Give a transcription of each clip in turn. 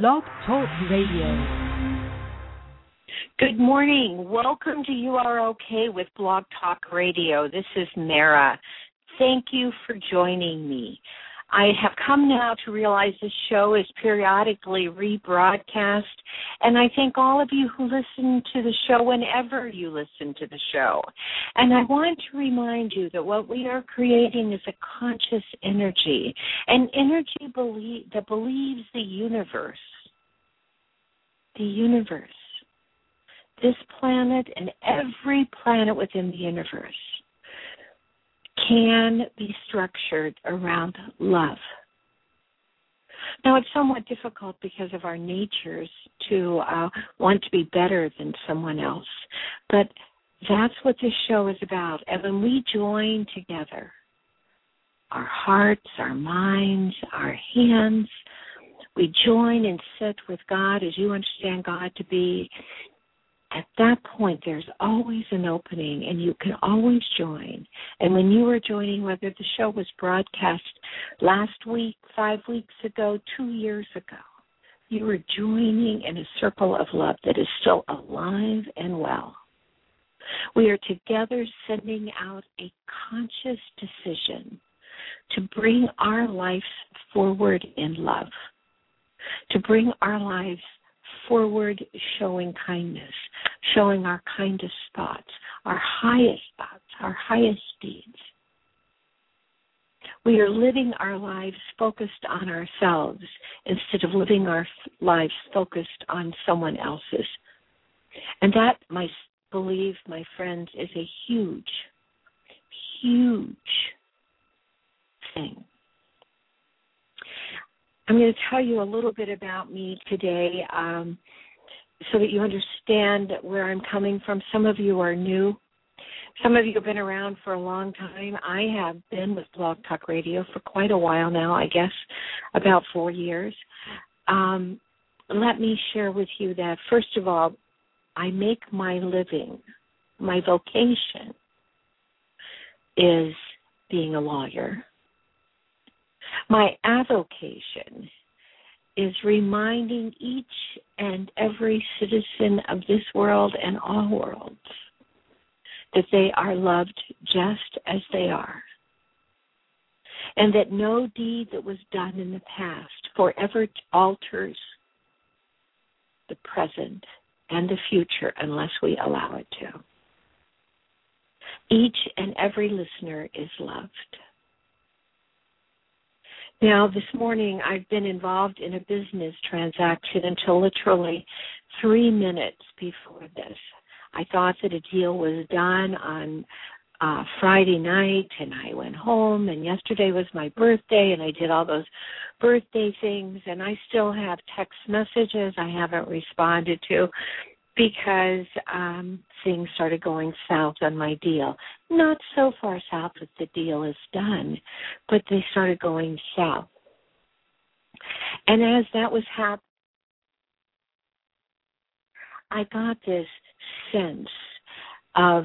Blog Talk Radio. Good morning. Welcome to You Are Okay with Blog Talk Radio. This is Mara. Thank you for joining me. I have come now to realize this show is periodically rebroadcast, and I thank all of you who listen to the show whenever you listen to the show. And I want to remind you that what we are creating is a conscious energy, an energy belie- that believes the universe, the universe, this planet and every planet within the universe can be structured around love. Now, it's somewhat difficult because of our natures to uh, want to be better than someone else, but that's what this show is about. And when we join together, our hearts, our minds, our hands, we join and sit with God as you understand God to be, at that point, there's always an opening and you can always join. And when you were joining, whether the show was broadcast last week, five weeks ago, two years ago, you were joining in a circle of love that is still alive and well. We are together sending out a conscious decision to bring our lives forward in love, to bring our lives forward showing kindness, showing our kindest thoughts, our highest thoughts, our highest deeds. We are living our lives focused on ourselves instead of living our lives focused on someone else's. And that, my believe, my friends, is a huge, huge thing. I'm going to tell you a little bit about me today um, so that you understand where I'm coming from. Some of you are new. Some of you have been around for a long time. I have been with Blog Talk Radio for quite a while now, I guess about four years. Um, let me share with you that, first of all, I make my living, my vocation is being a lawyer. My avocation is reminding each and every citizen of this world and all worlds that they are loved just as they are. And that no deed that was done in the past forever alters the present and the future unless we allow it to. Each and every listener is loved. Now, this morning I've been involved in a business transaction until literally three minutes before this. I thought that a deal was done on uh Friday night and I went home and yesterday was my birthday and I did all those birthday things and I still have text messages I haven't responded to because um things started going south on my deal. Not so far south that the deal is done, but they started going south. And as that was happening, I got this sense of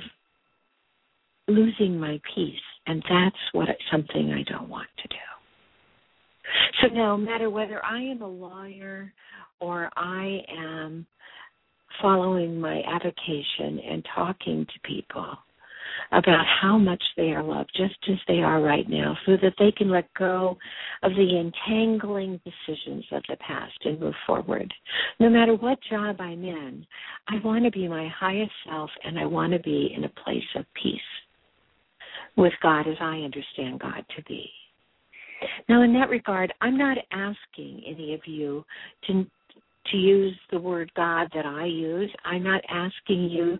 losing my peace, and that's what something I don't want to do. So no matter whether I am a lawyer or I am following my avocation and talking to people about how much they are loved just as they are right now so that they can let go of the entangling decisions of the past and move forward. No matter what job I'm in, I want to be my highest self and I want to be in a place of peace with God as I understand God to be. Now, in that regard, I'm not asking any of you to to use the word God that I use. I'm not asking you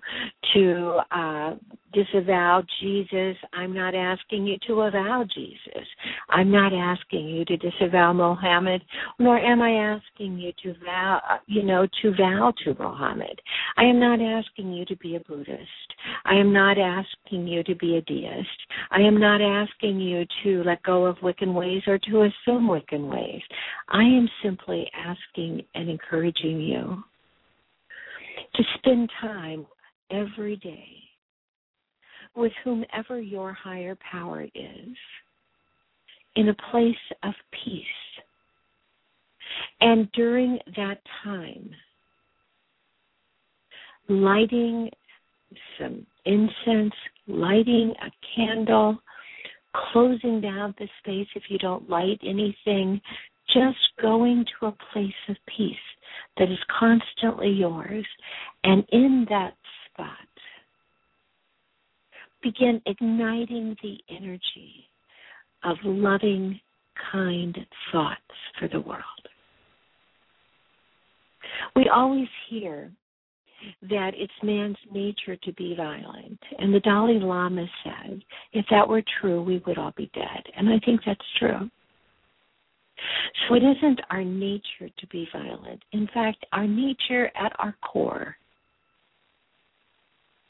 to uh, disavow Jesus. I'm not asking you to avow Jesus. I'm not asking you to disavow Mohammed, nor am I asking you to vow, you know, to vow to Mohammed. I am not asking you to be a Buddhist. I am not asking you to be a deist. I am not asking you to let go of Wiccan ways or to assume Wiccan ways. I am simply asking and encouraging you to spend time every day with whomever your higher power is in a place of peace. And during that time, lighting some incense, lighting a candle, closing down the space if you don't light anything, just going to a place of peace that is constantly yours. And in that spot, begin igniting the energy of loving, kind thoughts for the world. We always hear that it's man's nature to be violent. And the Dalai Lama said, if that were true, we would all be dead. And I think that's true. So it isn't our nature to be violent. In fact, our nature at our core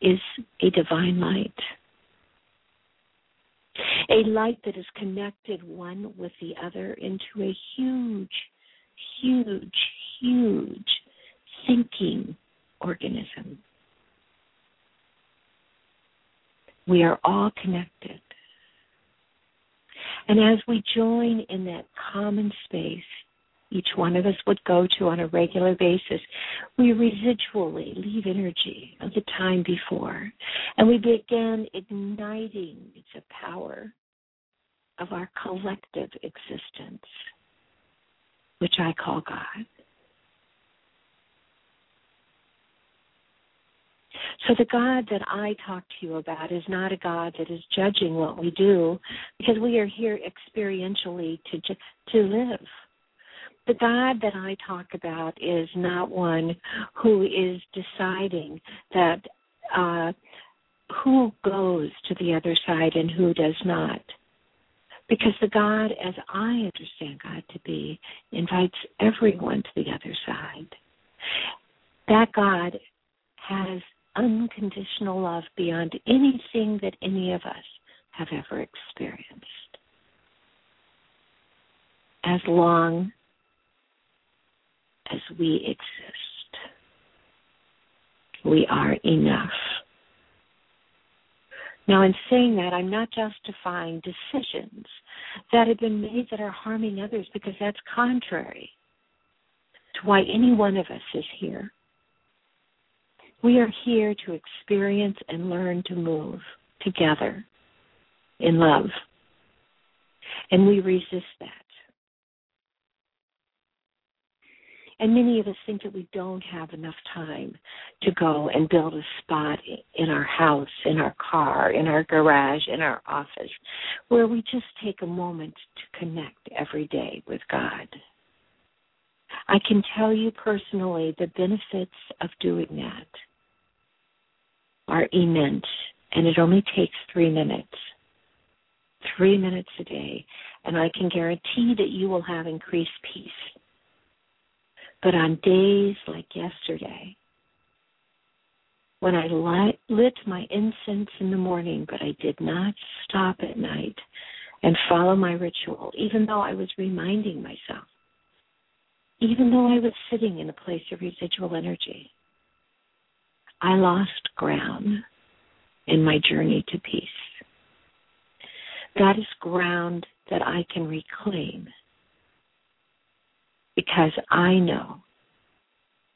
is a divine light. A light that is connected one with the other into a huge, huge, huge thinking organism. We are all connected. And as we join in that common space, each one of us would go to on a regular basis, we residually leave energy of the time before. And we begin igniting the power of our collective existence, which I call God. So the God that I talk to you about is not a God that is judging what we do, because we are here experientially to to live. The God that I talk about is not one who is deciding that uh, who goes to the other side and who does not. Because the God, as I understand God to be, invites everyone to the other side. That God has unconditional love beyond anything that any of us have ever experienced. As long as we exist, we are enough. Now, in saying that, I'm not justifying decisions that have been made that are harming others because that's contrary to why any one of us is here. We are here to experience and learn to move together in love. And we resist that. And many of us think that we don't have enough time to go and build a spot in our house, in our car, in our garage, in our office, where we just take a moment to connect every day with God. I can tell you personally the benefits of doing that are immense, and it only takes three minutes. Three minutes a day, and I can guarantee that you will have increased peace. But on days like yesterday, when I lit my incense in the morning, but I did not stop at night and follow my ritual, even though I was reminding myself, even though I was sitting in a place of residual energy, I lost ground in my journey to peace. That is ground that I can reclaim because I know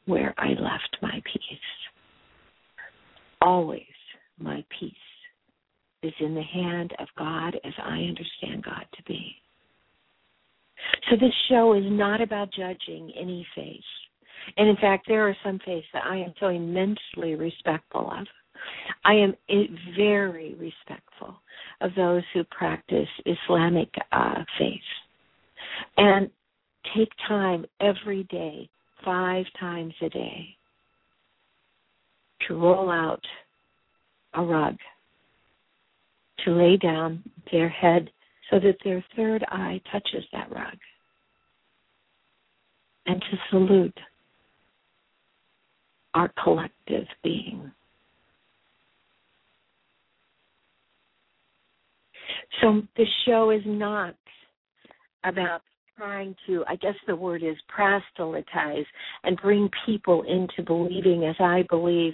where I left my peace. Always my peace is in the hand of God as I understand God to be. So this show is not about judging any faith. And in fact, there are some faiths that I am so immensely respectful of. I am very respectful of those who practice Islamic uh, faith. And take time every day, five times a day, to roll out a rug, to lay down their head so that their third eye touches that rug, and to salute our collective being. So the show is not about trying to, I guess the word is proselytize and bring people into believing as I believe.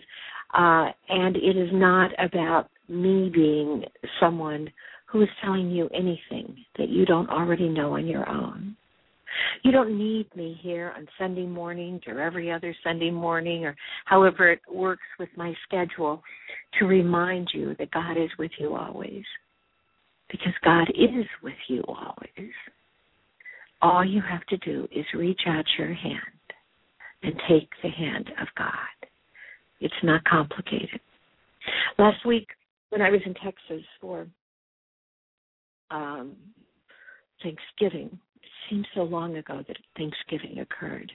Uh, and it is not about me being someone who is telling you anything that you don't already know on your own. You don't need me here on Sunday mornings or every other Sunday morning or however it works with my schedule to remind you that God is with you always. Because God is with you always. All you have to do is reach out your hand and take the hand of God. It's not complicated. Last week, when I was in Texas for um, Thanksgiving, it seems so long ago that Thanksgiving occurred.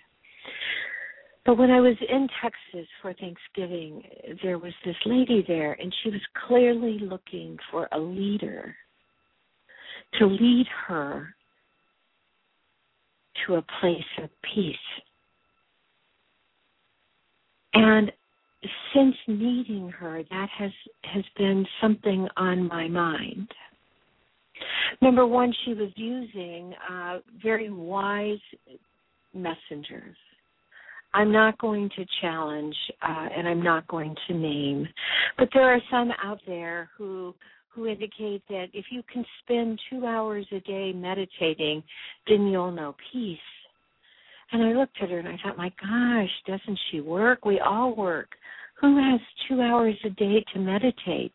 But when I was in Texas for Thanksgiving, there was this lady there, and she was clearly looking for a leader to lead her to a place of peace. And since meeting her, that has has been something on my mind. Number one, she was using uh, very wise messengers. I'm not going to challenge, uh, and I'm not going to name, but there are some out there who who indicate that if you can spend two hours a day meditating, then you'll know peace. And I looked at her and I thought, my gosh, doesn't she work? We all work. Who has two hours a day to meditate?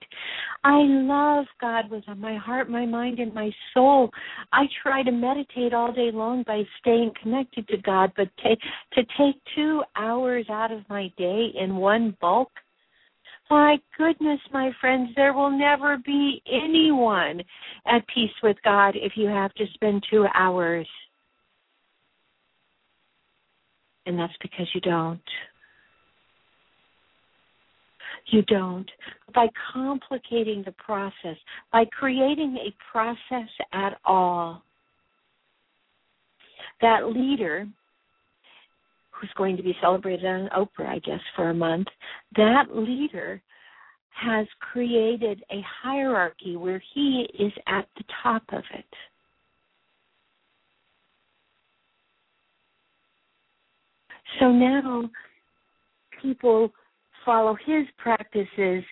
I love God with my heart, my mind, and my soul. I try to meditate all day long by staying connected to God, but to, to take two hours out of my day in one bulk, my goodness, my friends, there will never be anyone at peace with God if you have to spend two hours. And that's because you don't. You don't. By complicating the process, by creating a process at all, that leader who's going to be celebrated on Oprah, I guess, for a month, that leader has created a hierarchy where he is at the top of it. So now people follow his practices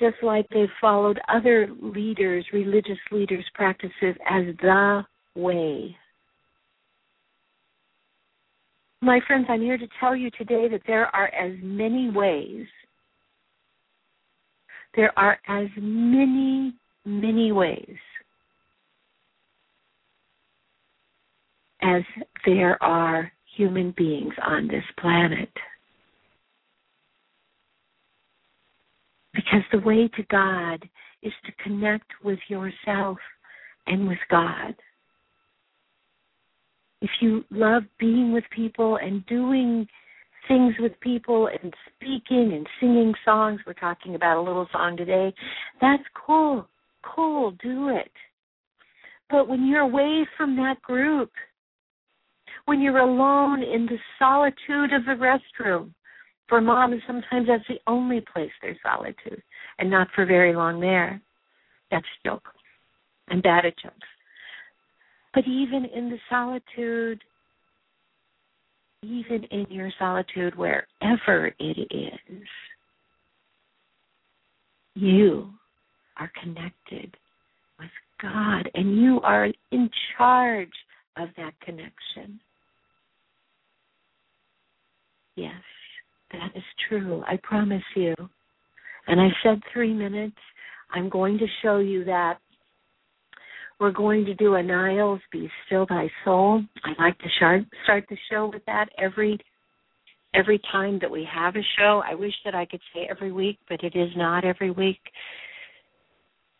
just like they've followed other leaders, religious leaders' practices as the way. My friends, I'm here to tell you today that there are as many ways. There are as many, many ways as there are human beings on this planet. Because the way to God is to connect with yourself and with God. If you love being with people and doing things with people and speaking and singing songs, we're talking about a little song today, that's cool. Cool, do it. But when you're away from that group, when you're alone in the solitude of the restroom, for mom, sometimes that's the only place there's solitude, and not for very long there. That's a joke. I'm bad at jokes. But even in the solitude, even in your solitude, wherever it is, you are connected with God and you are in charge of that connection. Yes, that is true. I promise you. And I said three minutes. I'm going to show you that. We're going to do a Niles Be Still Thy Soul. I like to start the show with that every every time that we have a show. I wish that I could say every week, but it is not every week.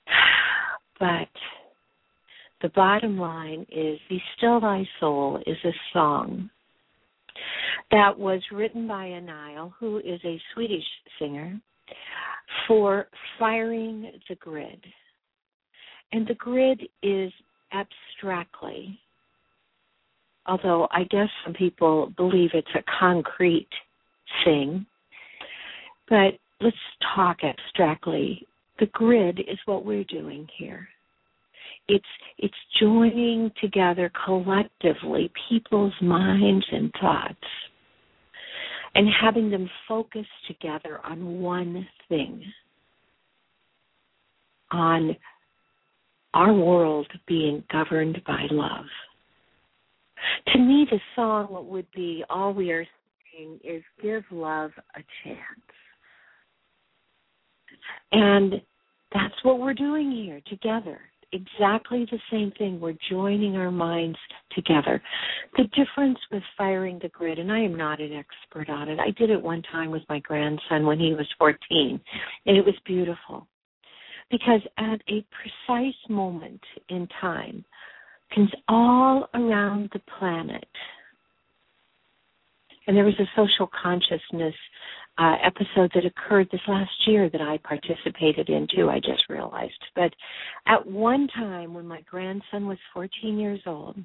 But the bottom line is Be Still Thy Soul is a song that was written by a Nile, who is a Swedish singer, for firing the grid. And the grid is abstractly, although I guess some people believe it's a concrete thing, but let's talk abstractly. The grid is what we're doing here. It's it's joining together collectively people's minds and thoughts and having them focus together on one thing on our world being governed by love. To me, the song would be all we are saying is give love a chance. And that's what we're doing here together. Exactly the same thing. We're joining our minds together. The difference with firing the grid, and I am not an expert on it, I did it one time with my grandson when he was 14, and it was beautiful. Because at a precise moment in time, all around the planet, and there was a social consciousness uh, episode that occurred this last year that I participated in too, I just realized. But at one time when my grandson was 14 years old,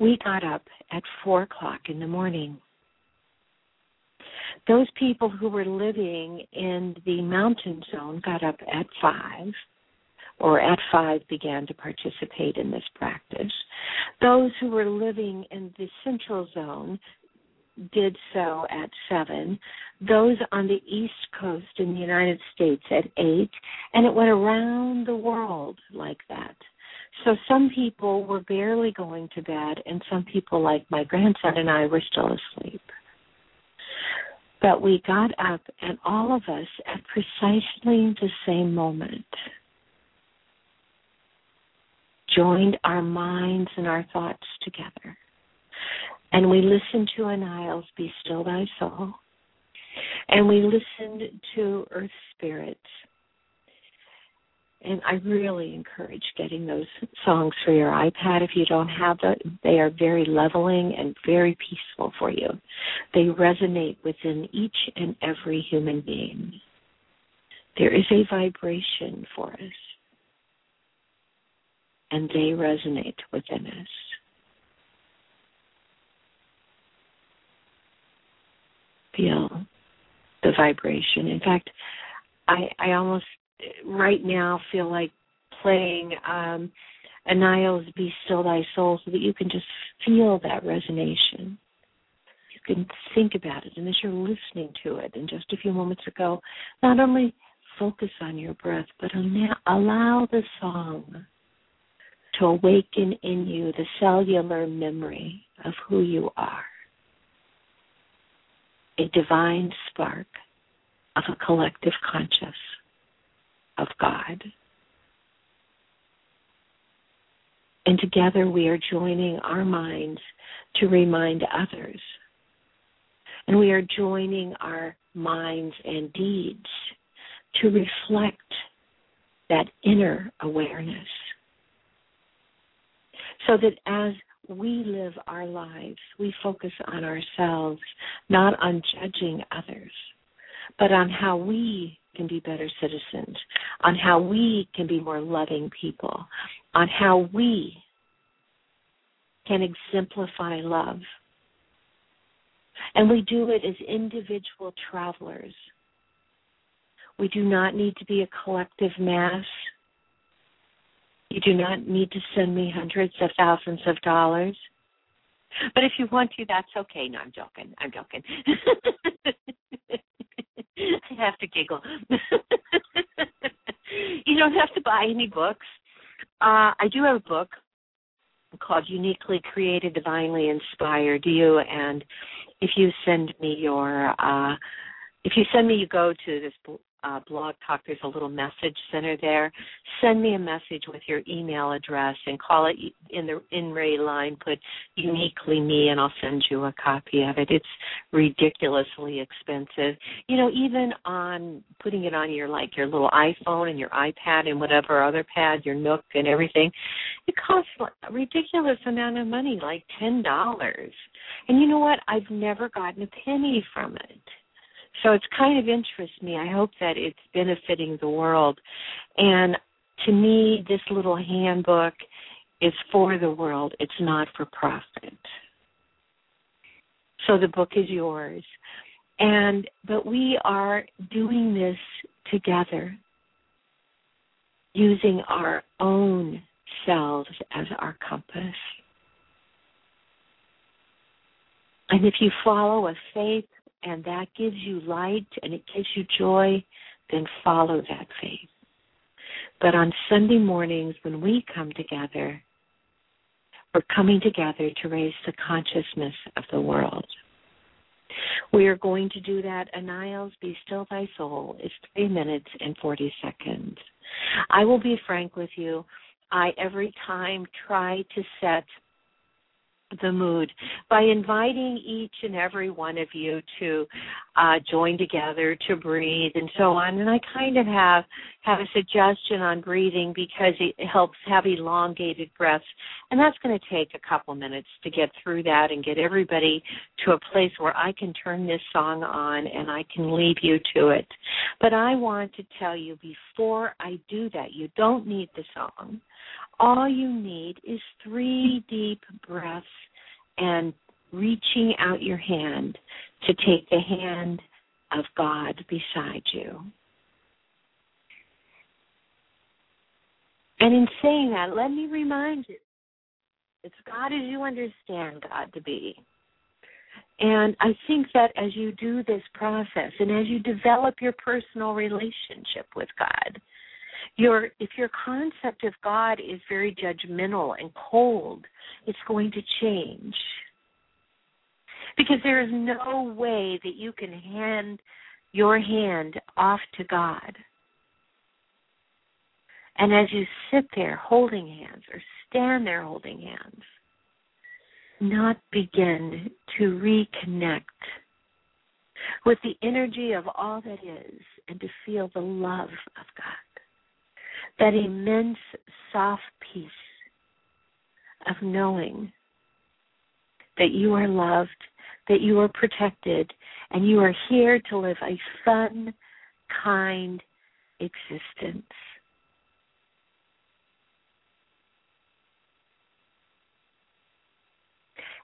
we got up at 4 o'clock in the morning. Those people who were living in the mountain zone got up at 5 or at 5 began to participate in this practice. Those who were living in the central zone did so at seven, those on the East Coast in the United States at eight, and it went around the world like that. So some people were barely going to bed, and some people, like my grandson and I, were still asleep. But we got up, and all of us at precisely the same moment joined our minds and our thoughts together and we listened to Anil's Be Still Thy Soul. And we listened to Earth Spirit. And I really encourage getting those songs for your iPad if you don't have them. They are very leveling and very peaceful for you. They resonate within each and every human being. There is a vibration for us, and they resonate within us. Feel the vibration. In fact, I I almost right now feel like playing um Be Still Thy Soul so that you can just feel that resonation. You can think about it and as you're listening to it and just a few moments ago, not only focus on your breath, but allow the song to awaken in you the cellular memory of who you are a divine spark of a collective conscious of God. And together we are joining our minds to remind others. And we are joining our minds and deeds to reflect that inner awareness. So that as we live our lives, we focus on ourselves, not on judging others, but on how we can be better citizens, on how we can be more loving people, on how we can exemplify love. And we do it as individual travelers. We do not need to be a collective mass you do not need to send me hundreds of thousands of dollars. But if you want to, that's okay. No, I'm joking. I'm joking. I have to giggle. you don't have to buy any books. Uh, I do have a book called Uniquely Created, Divinely Inspired You. And if you send me your, uh, if you send me, you go to this uh, blog talk, there's a little message center there. Send me a message with your email address and call it in the in Ray line. Put uniquely me, and I'll send you a copy of it. It's ridiculously expensive. You know, even on putting it on your like your little iPhone and your iPad and whatever other pad, your Nook and everything, it costs a ridiculous amount of money, like ten dollars. And you know what? I've never gotten a penny from it. So it's kind of interests me. I hope that it's benefiting the world. And to me, this little handbook is for the world. It's not for profit. So the book is yours. And but we are doing this together using our own selves as our compass. And if you follow a faith and that gives you light and it gives you joy, then follow that faith. But on Sunday mornings when we come together, We're coming together to raise the consciousness of the world. We are going to do that. Aniles, be still thy soul. It's three minutes and 40 seconds. I will be frank with you. I every time try to set the mood by inviting each and every one of you to uh, join together to breathe and so on. And I kind of have have a suggestion on breathing because it helps have elongated breaths, and that's going to take a couple minutes to get through that and get everybody to a place where I can turn this song on and I can leave you to it. But I want to tell you before I do that, you don't need the song. All you need is three deep breaths and reaching out your hand to take the hand of God beside you. And in saying that, let me remind you it's God as you understand God to be. And I think that as you do this process and as you develop your personal relationship with God, your if your concept of God is very judgmental and cold, it's going to change. Because there is no way that you can hand your hand off to God. And as you sit there holding hands or stand there holding hands, not begin to reconnect with the energy of all that is and to feel the love of God that immense soft peace of knowing that you are loved, that you are protected, and you are here to live a fun, kind existence.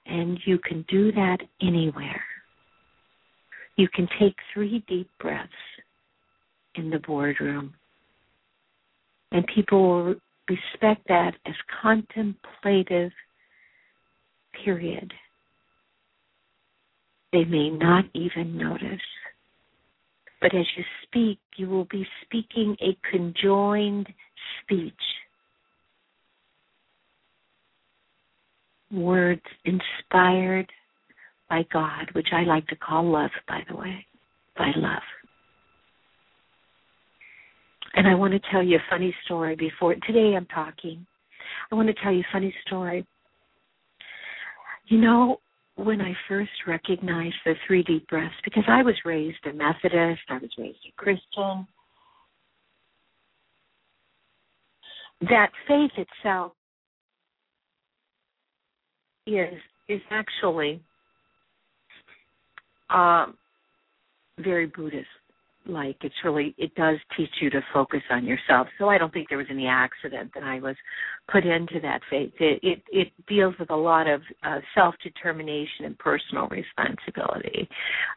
And you can do that anywhere. You can take three deep breaths in the boardroom and people will respect that as contemplative period. They may not even notice. But as you speak, you will be speaking a conjoined speech. Words inspired by God, which I like to call love, by the way, by love. And I want to tell you a funny story before today I'm talking. I want to tell you a funny story. You know, when I first recognized the three deep breaths, because I was raised a Methodist, I was raised a Christian, that faith itself is is actually um, very Buddhist like it's really it does teach you to focus on yourself. So i don't think there was any accident that i was put into that faith it it, it deals with a lot of uh, self determination and personal responsibility.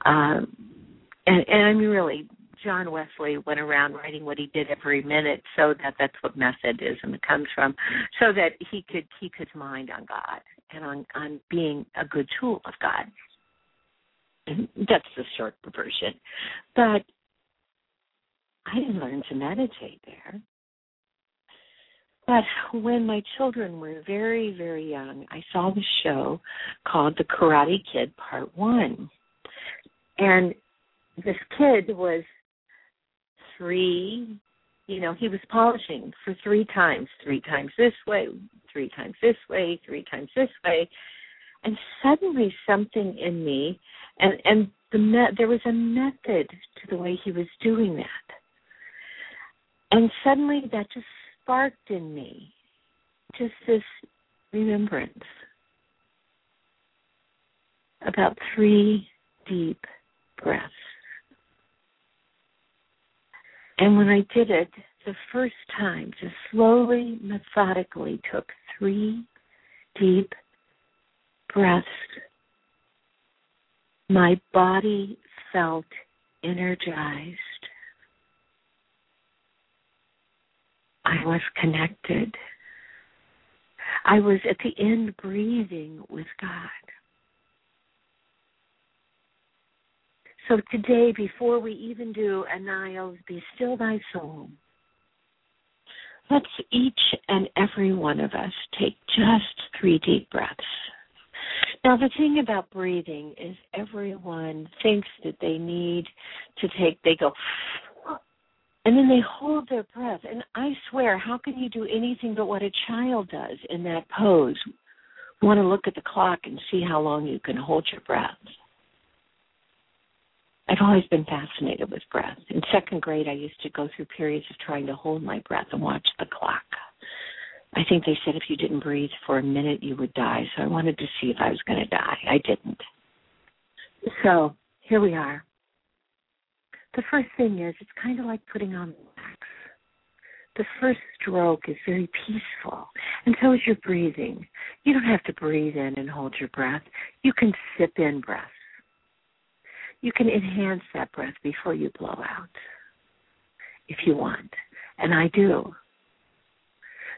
Um and and i mean really john wesley went around writing what he did every minute so that that's what methodism comes from so that he could keep his mind on god and on on being a good tool of god. That's the short version. But I didn't learn to meditate there. But when my children were very, very young, I saw the show called The Karate Kid Part One. And this kid was three, you know, he was polishing for three times, three times this way, three times this way, three times this way. And suddenly something in me, and, and the me- there was a method to the way he was doing that and suddenly that just sparked in me just this remembrance about three deep breaths. And when I did it the first time, just slowly, methodically took three deep breaths, my body felt energized. I was connected. I was at the end breathing with God. So today, before we even do Aniles, be still thy soul. let's each and every one of us take just three deep breaths. Now, the thing about breathing is everyone thinks that they need to take, they go, and then they hold their breath. And I swear, how can you do anything but what a child does in that pose? Want to look at the clock and see how long you can hold your breath. I've always been fascinated with breath. In second grade, I used to go through periods of trying to hold my breath and watch the clock. I think they said if you didn't breathe for a minute, you would die. So I wanted to see if I was going to die. I didn't. So here we are. The first thing is, it's kind of like putting on wax. The first stroke is very peaceful, and so is your breathing. You don't have to breathe in and hold your breath. You can sip in breath you can enhance that breath before you blow out if you want. And I do.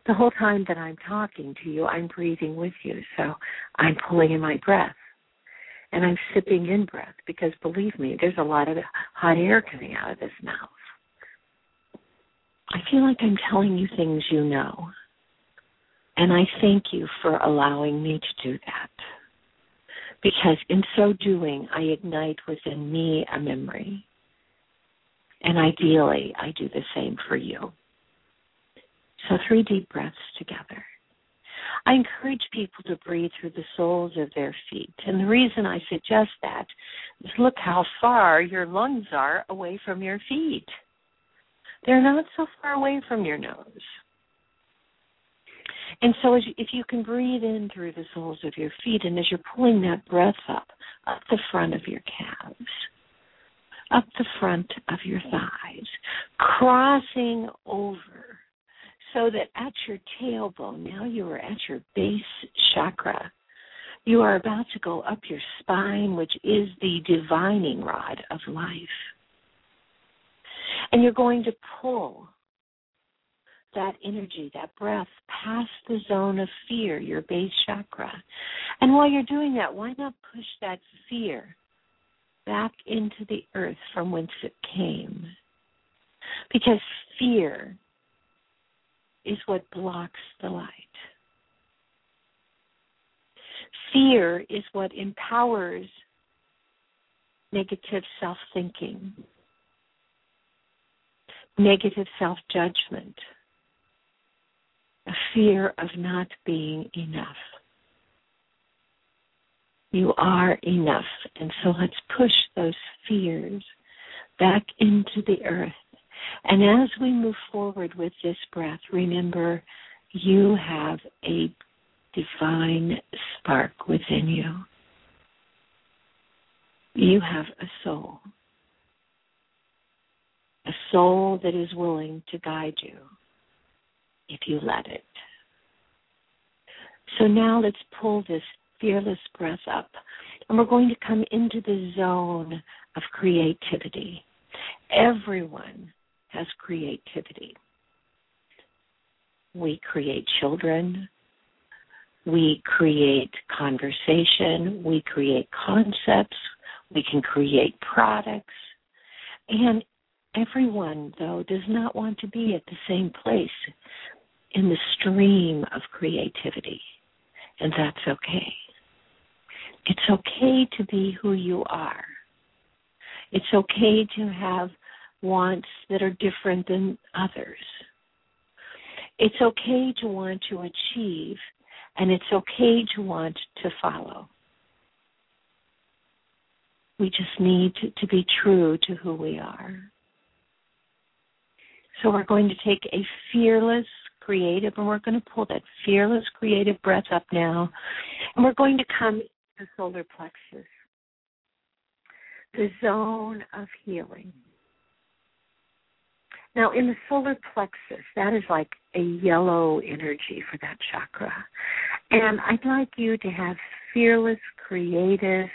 The whole time that I'm talking to you, I'm breathing with you. So I'm pulling in my breath and I'm sipping in breath because believe me, there's a lot of hot air coming out of this mouth. I feel like I'm telling you things you know. And I thank you for allowing me to do that because in so doing, I ignite within me a memory. And ideally, I do the same for you. So, three deep breaths. I encourage people to breathe through the soles of their feet. And the reason I suggest that is look how far your lungs are away from your feet. They're not so far away from your nose. And so, you, if you can breathe in through the soles of your feet, and as you're pulling that breath up, up the front of your calves, up the front of your thighs, crossing over, so that at your tailbone, now you are at your base chakra. You are about to go up your spine, which is the divining rod of life. And you're going to pull that energy, that breath, past the zone of fear, your base chakra. And while you're doing that, why not push that fear back into the earth from whence it came? Because fear is what blocks the light. Fear is what empowers negative self thinking, negative self judgment a fear of not being enough. You are enough. And so let's push those fears back into the earth. And as we move forward with this breath, remember you have a divine spark within you. You have a soul, a soul that is willing to guide you if you let it. So now let's pull this fearless breath up. And we're going to come into the zone of creativity. Everyone has creativity. We create children. We create conversation. We create concepts. We can create products. And everyone, though, does not want to be at the same place in the stream of creativity, and that's okay. It's okay to be who you are. It's okay to have wants that are different than others. It's okay to want to achieve, and it's okay to want to follow. We just need to, to be true to who we are. So we're going to take a fearless, creative, and we're going to pull that fearless, creative breath up now. And we're going to come to the solar plexus, the zone of healing. Now, in the solar plexus, that is like a yellow energy for that chakra. And I'd like you to have fearless, creative,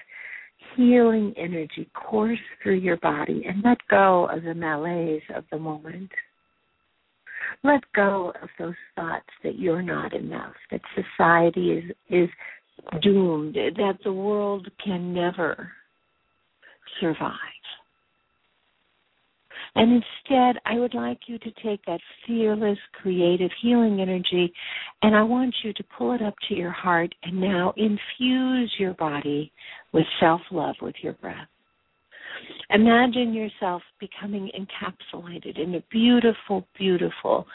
healing energy course through your body and let go of the malaise of the moment. Let go of those thoughts that you're not enough, that society is is doomed, that the world can never survive. And instead, I would like you to take that fearless, creative, healing energy and I want you to pull it up to your heart and now infuse your body with self love with your breath. Imagine yourself becoming encapsulated in a beautiful, beautiful,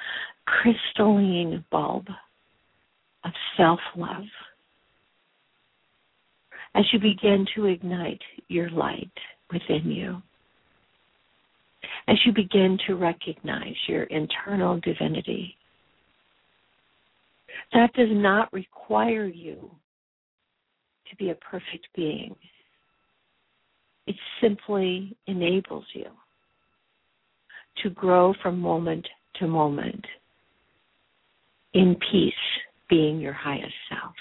crystalline bulb of self love. As you begin to ignite your light within you, as you begin to recognize your internal divinity, that does not require you to be a perfect being. It simply enables you to grow from moment to moment in peace, being your highest self.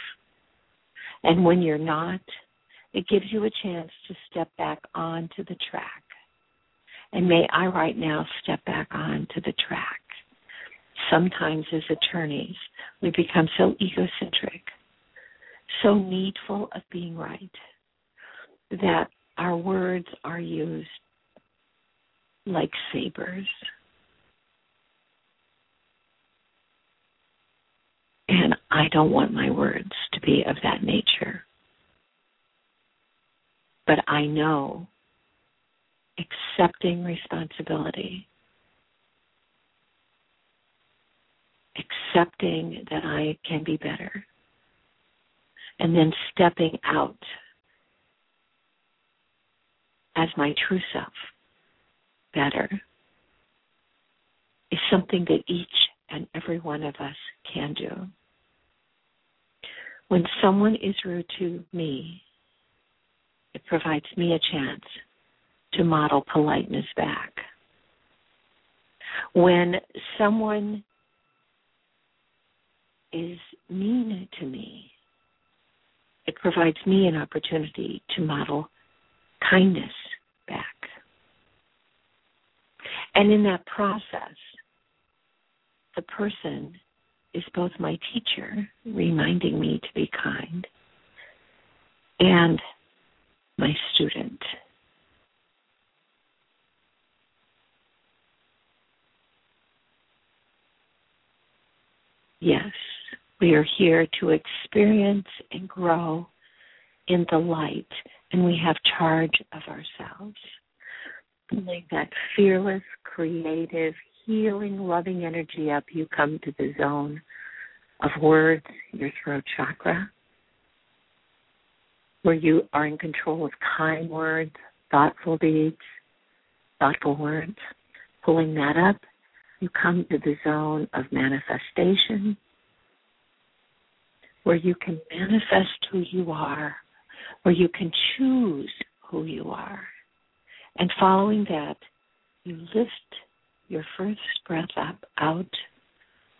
And when you're not, it gives you a chance to step back onto the track. And may I right now step back onto the track. Sometimes as attorneys, we become so egocentric, so needful of being right, that our words are used like sabers. And I don't want my words to be of that nature. But I know accepting responsibility, accepting that I can be better, and then stepping out as my true self better is something that each and every one of us can do. When someone is rude to me, it provides me a chance to model politeness back. When someone is mean to me, it provides me an opportunity to model kindness back. And in that process, the person is both my teacher, reminding me to be kind, and my student. Yes, we are here to experience and grow in the light and we have charge of ourselves. Feeling that fearless, creative, healing, loving energy up, you come to the zone of words, your throat chakra, where you are in control of kind words, thoughtful deeds, thoughtful words. Pulling that up, you come to the zone of manifestation, where you can manifest who you are where you can choose who you are. And following that, you lift your first breath up out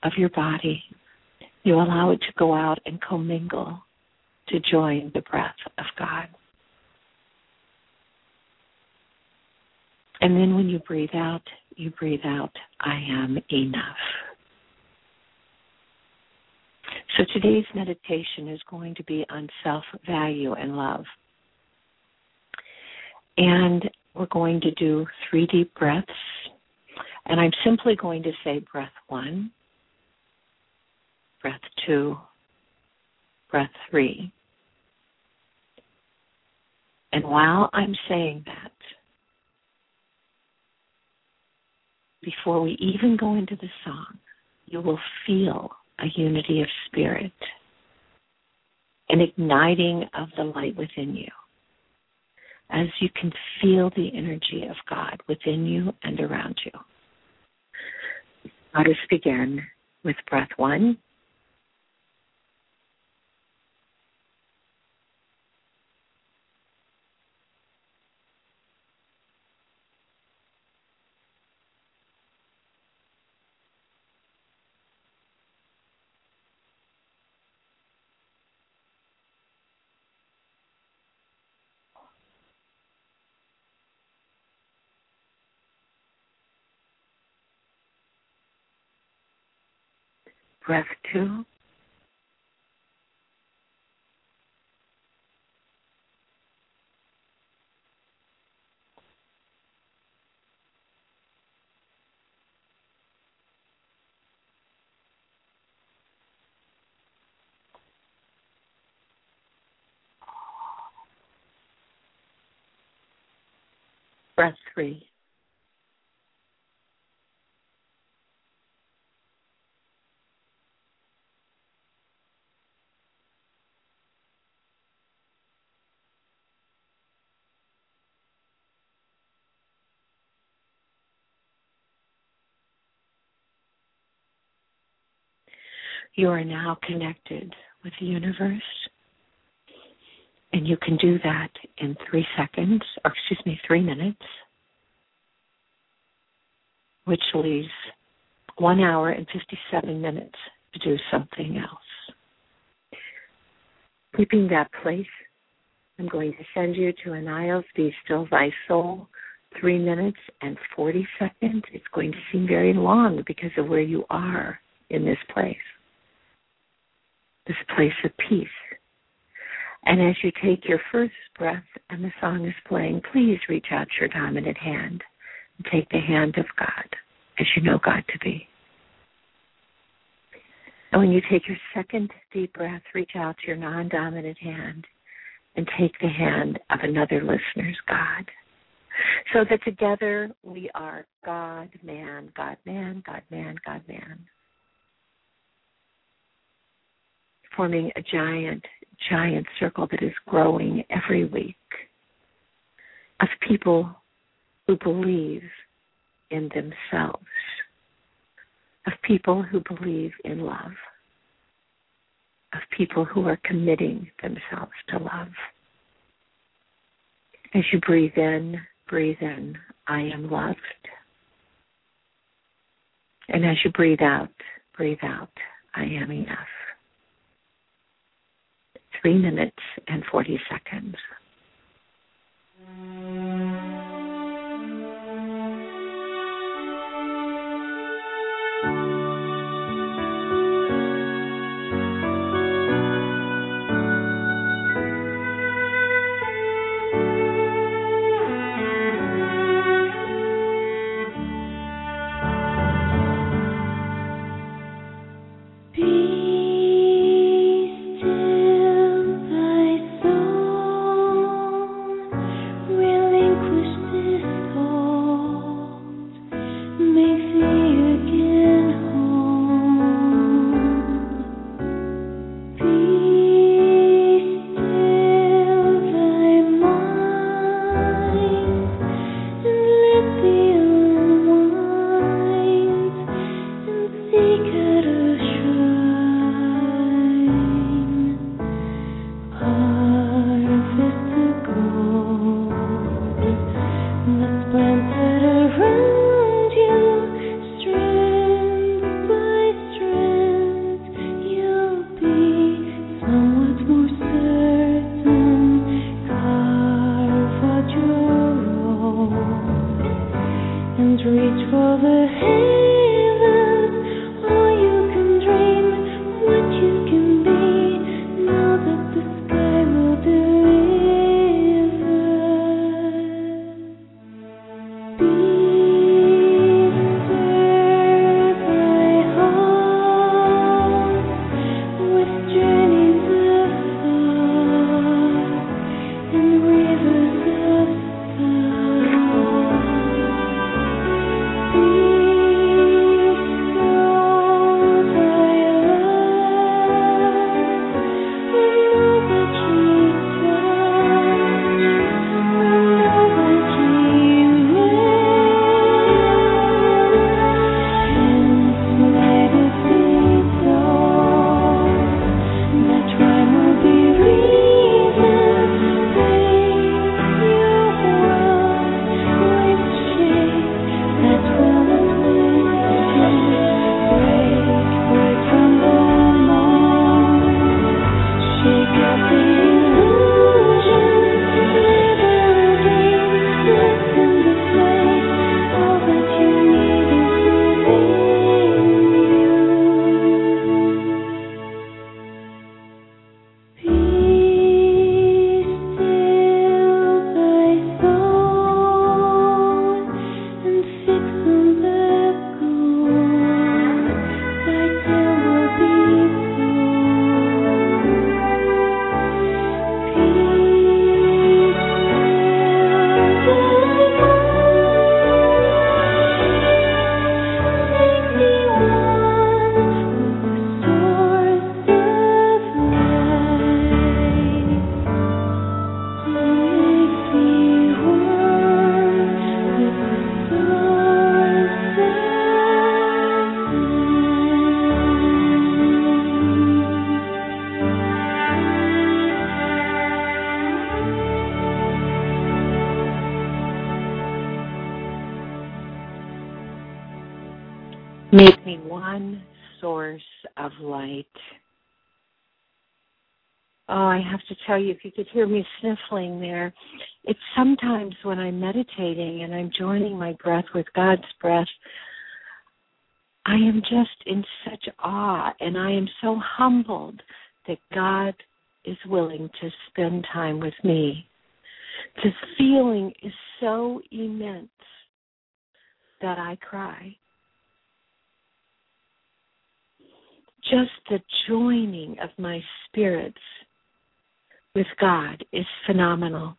of your body. You allow it to go out and commingle to join the breath of God. And then when you breathe out, you breathe out, I am enough. So today's meditation is going to be on self value and love. And we're going to do three deep breaths. And I'm simply going to say breath one, breath two, breath three. And while I'm saying that, before we even go into the song, you will feel a unity of spirit, an igniting of the light within you. As you can feel the energy of God within you and around you. Let us begin with breath one. breath two. Breath three. You are now connected with the universe. And you can do that in three seconds, or excuse me, three minutes, which leaves one hour and 57 minutes to do something else. Keeping that place, I'm going to send you to Anil's Be Still Thy Soul, three minutes and 40 seconds. It's going to seem very long because of where you are in this place this place of peace. And as you take your first breath and the song is playing, please reach out your dominant hand and take the hand of God as you know God to be. And when you take your second deep breath, reach out to your non dominant hand and take the hand of another listener's God. So that together we are God, man, God, man, God, man, God, man. Forming a giant, giant circle that is growing every week of people who believe in themselves, of people who believe in love, of people who are committing themselves to love. As you breathe in, breathe in, I am loved. And as you breathe out, breathe out, I am enough three minutes and 40 seconds. If you could hear me sniffling there, it's sometimes when I'm meditating and I'm joining my breath with God's breath, I am just in such awe and I am so humbled that God is willing to spend time with me. The feeling is so immense that I cry. Just the joining of my spirits with God is phenomenal.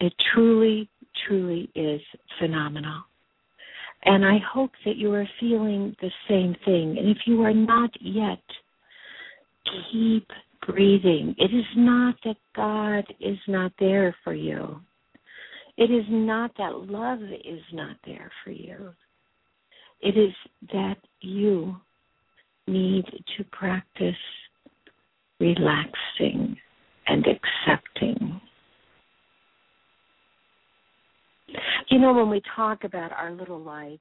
It truly, truly is phenomenal. And I hope that you are feeling the same thing. And if you are not yet, keep breathing. It is not that God is not there for you. It is not that love is not there for you. It is that you need to practice relaxing and accepting. You know, when we talk about our little lights,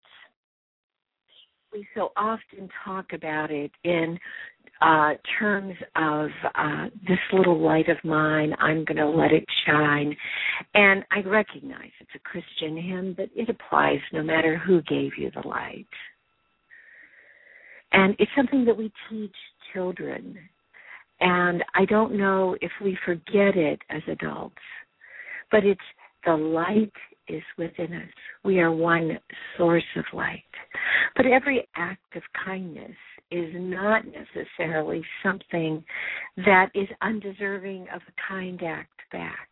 we so often talk about it in uh, terms of uh, this little light of mine, I'm going to let it shine. And I recognize it's a Christian hymn, but it applies no matter who gave you the light. And it's something that we teach children. And I don't know if we forget it as adults, but it's the light is within us. We are one source of light. But every act of kindness is not necessarily something that is undeserving of a kind act back.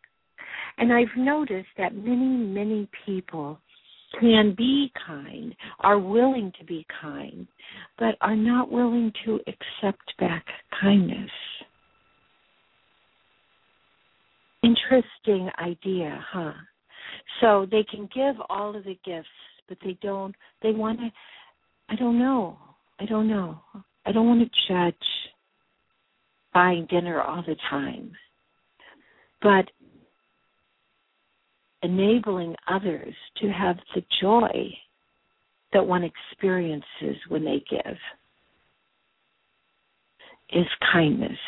And I've noticed that many, many people can be kind, are willing to be kind, but are not willing to accept back kindness. Interesting idea, huh? So they can give all of the gifts, but they don't, they want to, I don't know. I don't know. I don't want to judge buying dinner all the time. But enabling others to have the joy that one experiences when they give is kindness.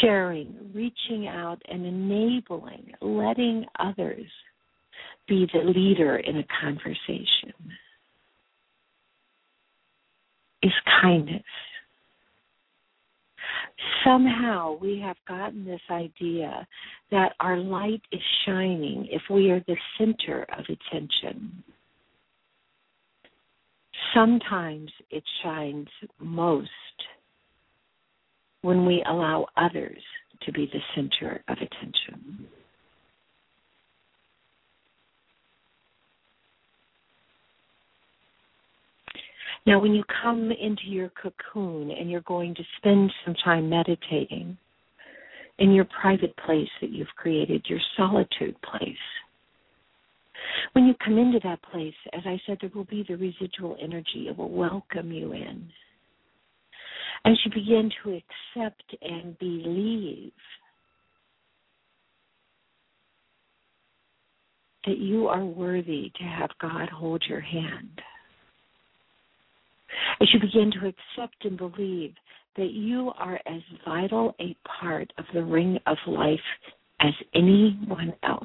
Sharing, reaching out, and enabling, letting others be the leader in a conversation is kindness. Somehow we have gotten this idea that our light is shining if we are the center of attention. Sometimes it shines most when we allow others to be the center of attention. Now, when you come into your cocoon and you're going to spend some time meditating in your private place that you've created, your solitude place, when you come into that place, as I said, there will be the residual energy. It will welcome you in. As you begin to accept and believe that you are worthy to have God hold your hand as you begin to accept and believe that you are as vital a part of the ring of life as anyone else,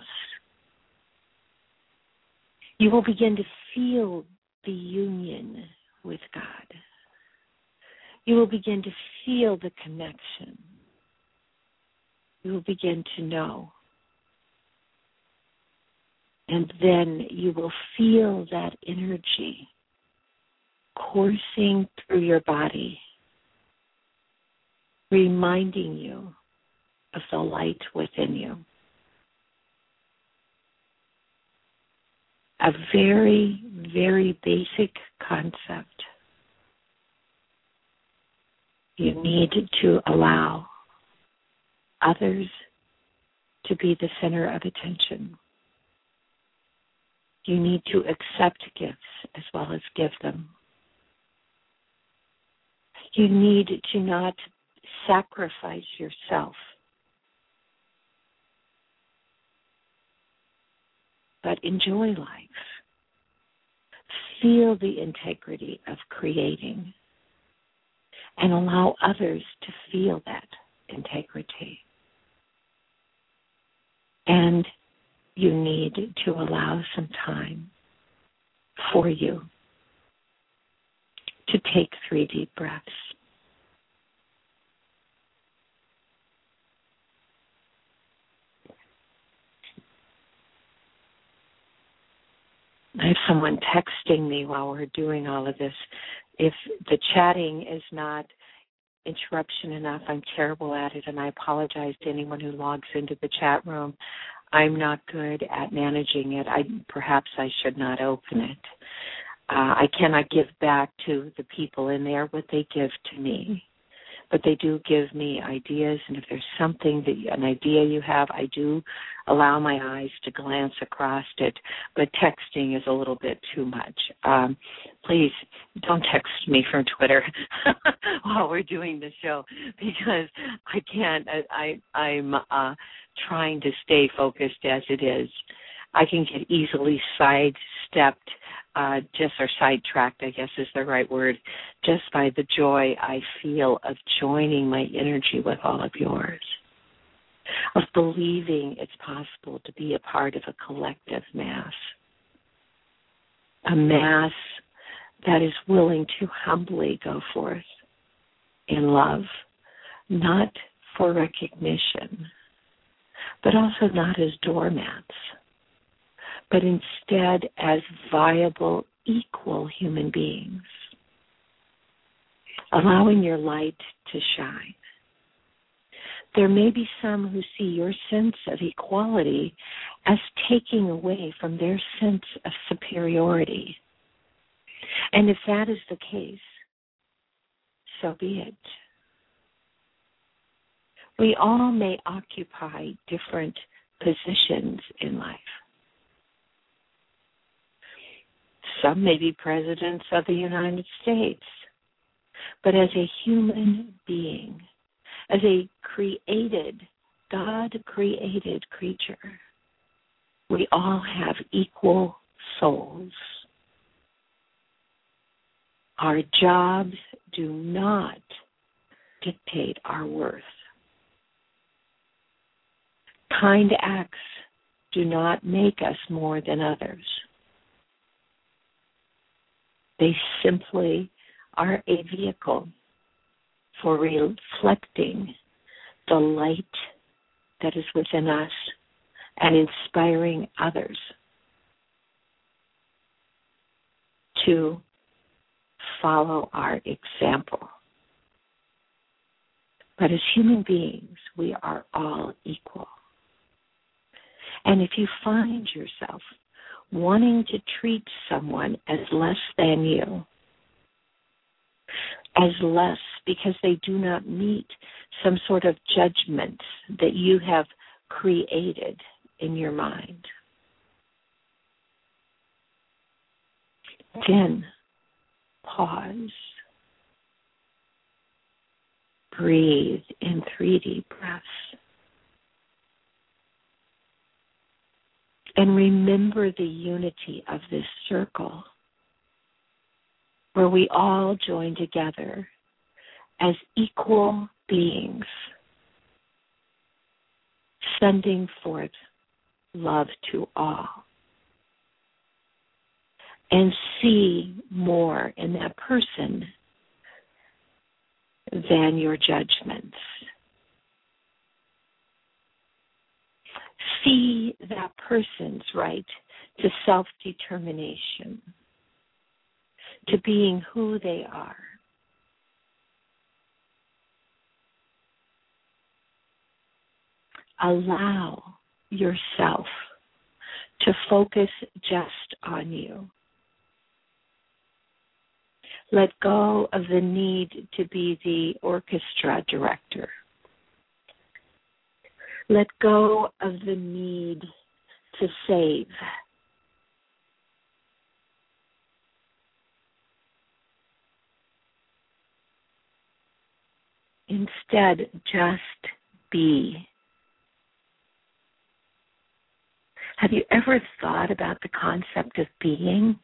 you will begin to feel the union with God. You will begin to feel the connection. You will begin to know. And then you will feel that energy coursing through your body, reminding you of the light within you. A very, very basic concept. You need to allow others to be the center of attention. You need to accept gifts as well as give them you need to not sacrifice yourself. But enjoy life. feel the integrity of creating and allow others to feel that integrity. And you need to allow some time for you to take three deep breaths. I have someone texting me while we're doing all of this. If the chatting is not interruption enough, I'm terrible at it, and I apologize to anyone who logs into the chat room. I'm not good at managing it. I perhaps I should not open it. Uh, I cannot give back to the people in there what they give to me. But they do give me ideas and if there's something that an idea you have i do allow my eyes to glance across it. But texting is a little bit too much. Um, please don't text me from twitter while we're doing the show because i can't i, I i'm uh trying to stay focused as it is i can get easily sidestepped uh, just or sidetracked, I guess is the right word, just by the joy I feel of joining my energy with all of yours, of believing it's possible to be a part of a collective mass, a mass that is willing to humbly go forth in love, not for recognition, but also not as doormats but instead as viable, equal human beings, allowing your light to shine. There may be some who see your sense of equality as taking away from their sense of superiority. And if that is the case, so be it. We all may occupy different positions in life. Some may be presidents of the United States. But as a human being, as a created, God created creature, we all have equal souls. Our jobs do not dictate our worth. Kind acts do not make us more than others. They simply are a vehicle for reflecting the light that is within us and inspiring others to follow our example. But as human beings, we are all equal. And if you find yourself wanting to treat someone as less than you, as less because they do not meet some sort of judgment that you have created in your mind. Then pause. Breathe in three deep breaths. And remember the unity of this circle where we all join together as equal beings, sending forth love to all. And see more in that person than your judgments. See that person's right to self determination, to being who they are. Allow yourself to focus just on you. Let go of the need to be the orchestra director let go of the need to save. Instead, just be. Have you ever thought about the concept of being?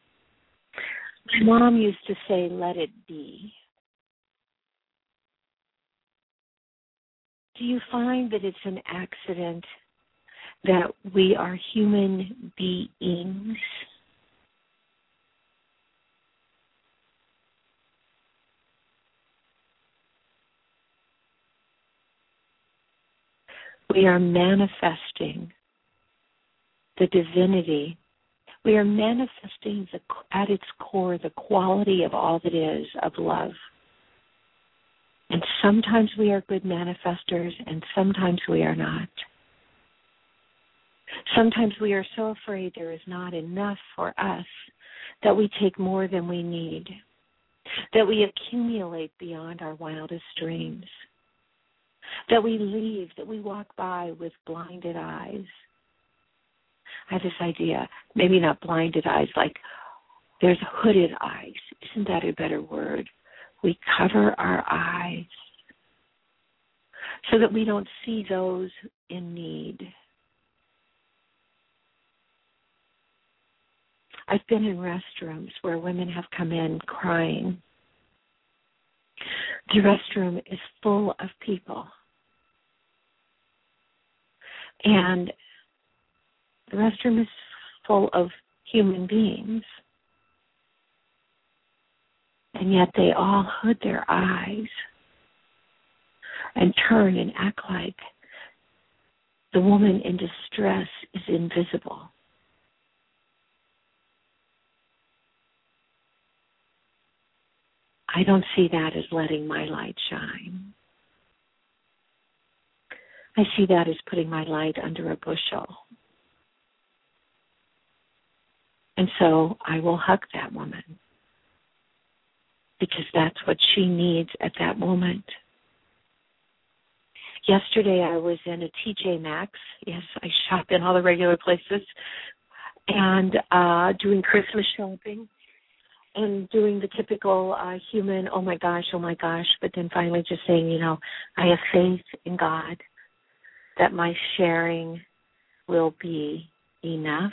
My mom used to say, let it be. Do you find that it's an accident that we are human beings? We are manifesting the divinity. We are manifesting the, at its core the quality of all that is of love. And sometimes we are good manifestors and sometimes we are not. Sometimes we are so afraid there is not enough for us that we take more than we need, that we accumulate beyond our wildest dreams that we leave, that we walk by with blinded eyes. I have this idea, maybe not blinded eyes, like there's hooded eyes. Isn't that a better word? We cover our eyes so that we don't see those in need. I've been in restrooms where women have come in crying. The restroom is full of people and the restroom is full of human beings. And yet they all hood their eyes and turn and act like the woman in distress is invisible. I don't see that as letting my light shine. I see that as putting my light under a bushel. And so I will hug that woman because that's what she needs at that moment. Yesterday I was in a TJ Maxx. Yes, I shop in all the regular places and uh doing Christmas shopping and doing the typical uh human, oh my gosh, oh my gosh, but then finally just saying, you know, I have faith in God that my sharing will be enough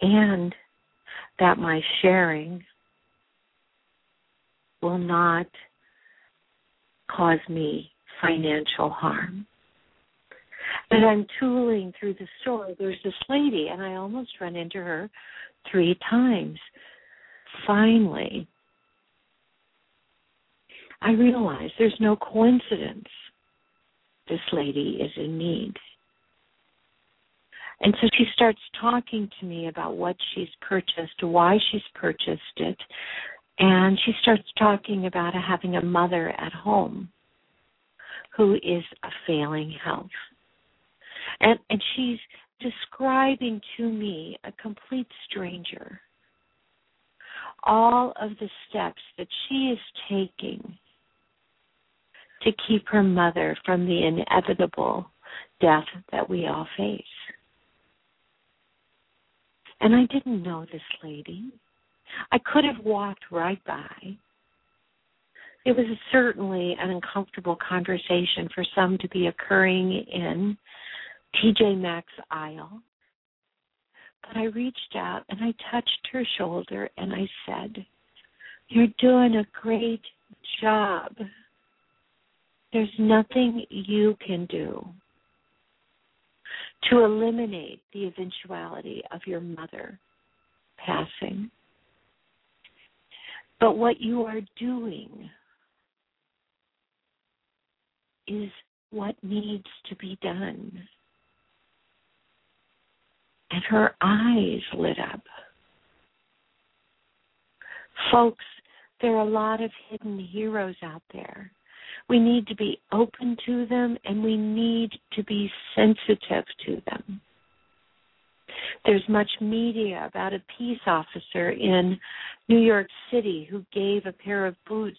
and that my sharing will not cause me financial harm. And I'm tooling through the store. There's this lady, and I almost run into her three times. Finally, I realize there's no coincidence this lady is in need. And so she starts talking to me about what she's purchased, why she's purchased it, and she starts talking about having a mother at home who is a failing health. And and she's describing to me a complete stranger all of the steps that she is taking to keep her mother from the inevitable death that we all face. And I didn't know this lady. I could have walked right by. It was certainly an uncomfortable conversation for some to be occurring in TJ Maxx aisle. But I reached out and I touched her shoulder and I said, You're doing a great job. There's nothing you can do to eliminate the eventuality of your mother passing. But what you are doing is what needs to be done. And her eyes lit up. Folks, there are a lot of hidden heroes out there we need to be open to them and we need to be sensitive to them. There's much media about a peace officer in New York City who gave a pair of boots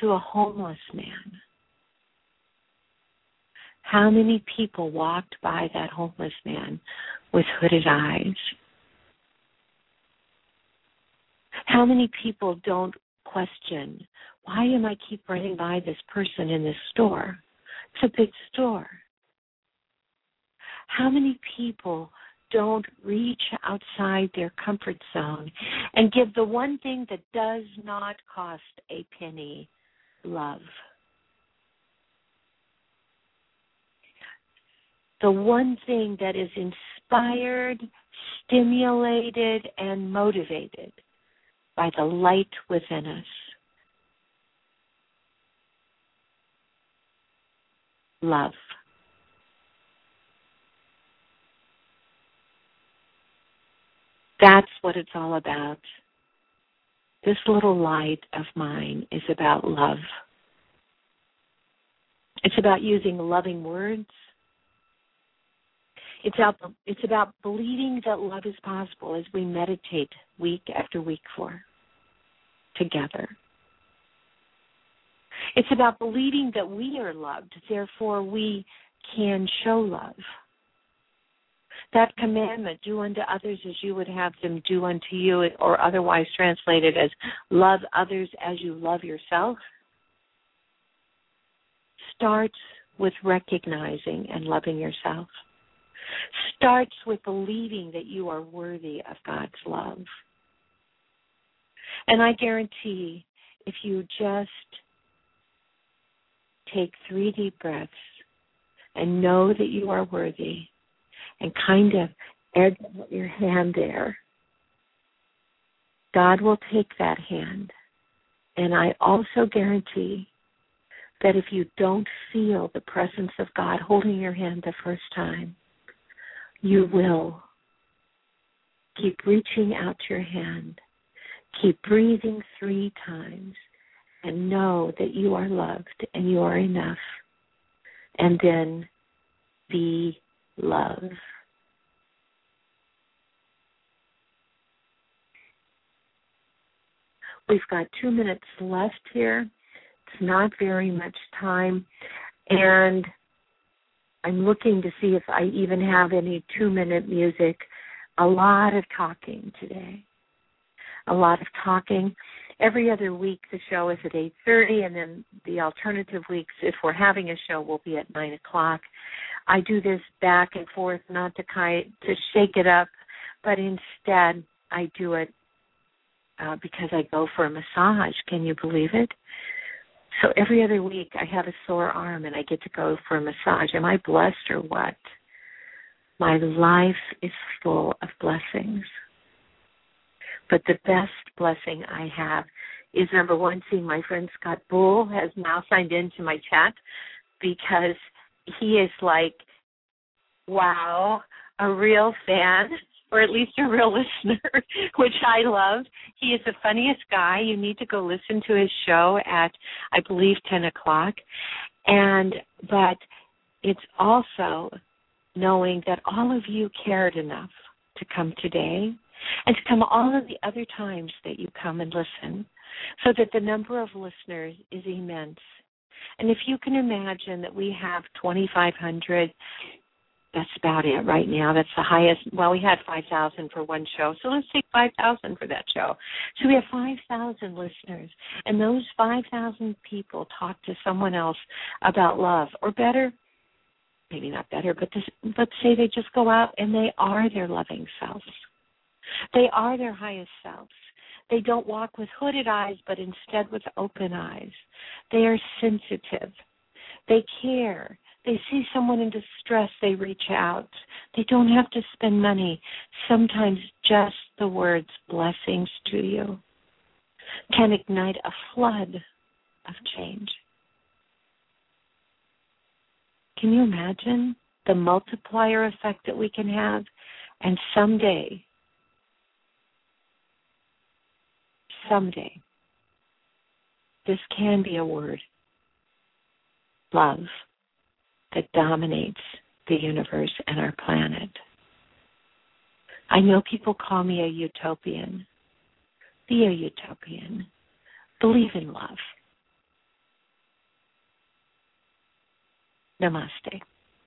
to a homeless man. How many people walked by that homeless man with hooded eyes? How many people don't question why am I keep running by this person in this store? It's a big store. How many people don't reach outside their comfort zone and give the one thing that does not cost a penny love. The one thing that is inspired, stimulated, and motivated by the light within us. Love. That's what it's all about. This little light of mine is about love. It's about using loving words. It's about, it's about believing that love is possible as we meditate week after week for together. It's about believing that we are loved, therefore we can show love that commandment, do unto others as you would have them do unto you, or otherwise translated as love others as you love yourself, starts with recognizing and loving yourself. Starts with believing that you are worthy of God's love. And I guarantee if you just take three deep breaths and know that you are worthy, and kind of edge out your hand there, God will take that hand. And I also guarantee that if you don't feel the presence of God holding your hand the first time, you will. Keep reaching out your hand. Keep breathing three times and know that you are loved and you are enough. And then be love. We've got two minutes left here. It's not very much time. And I'm looking to see if I even have any two minute music. A lot of talking today. A lot of talking. Every other week the show is at eight thirty and then the alternative weeks, if we're having a show, will be at nine o'clock. I do this back and forth not to kind to shake it up, but instead I do it uh, because I go for a massage. Can you believe it? So every other week I have a sore arm and I get to go for a massage. Am I blessed or what? My life is full of blessings. But the best blessing I have is number one, seeing my friend Scott Bull has now signed into my chat because he is like, wow, a real fan or at least a real listener, which I love. He is the funniest guy. You need to go listen to his show at, I believe, 10 o'clock. And, but it's also knowing that all of you cared enough to come today and to come all of the other times that you come and listen so that the number of listeners is immense. And if you can imagine that we have 2,500 that's about it right now. That's the highest. Well, we had 5,000 for one show, so let's take 5,000 for that show. So we have 5,000 listeners, and those 5,000 people talk to someone else about love, or better, maybe not better, but this, let's say they just go out and they are their loving selves. They are their highest selves. They don't walk with hooded eyes, but instead with open eyes. They are sensitive. They care they see someone in distress, they reach out. They don't have to spend money. Sometimes just the words blessings to you can ignite a flood of change. Can you imagine the multiplier effect that we can have? And someday, someday, this can be a word love that dominates the universe and our planet. I know people call me a utopian. Be a utopian. Believe in love. Namaste.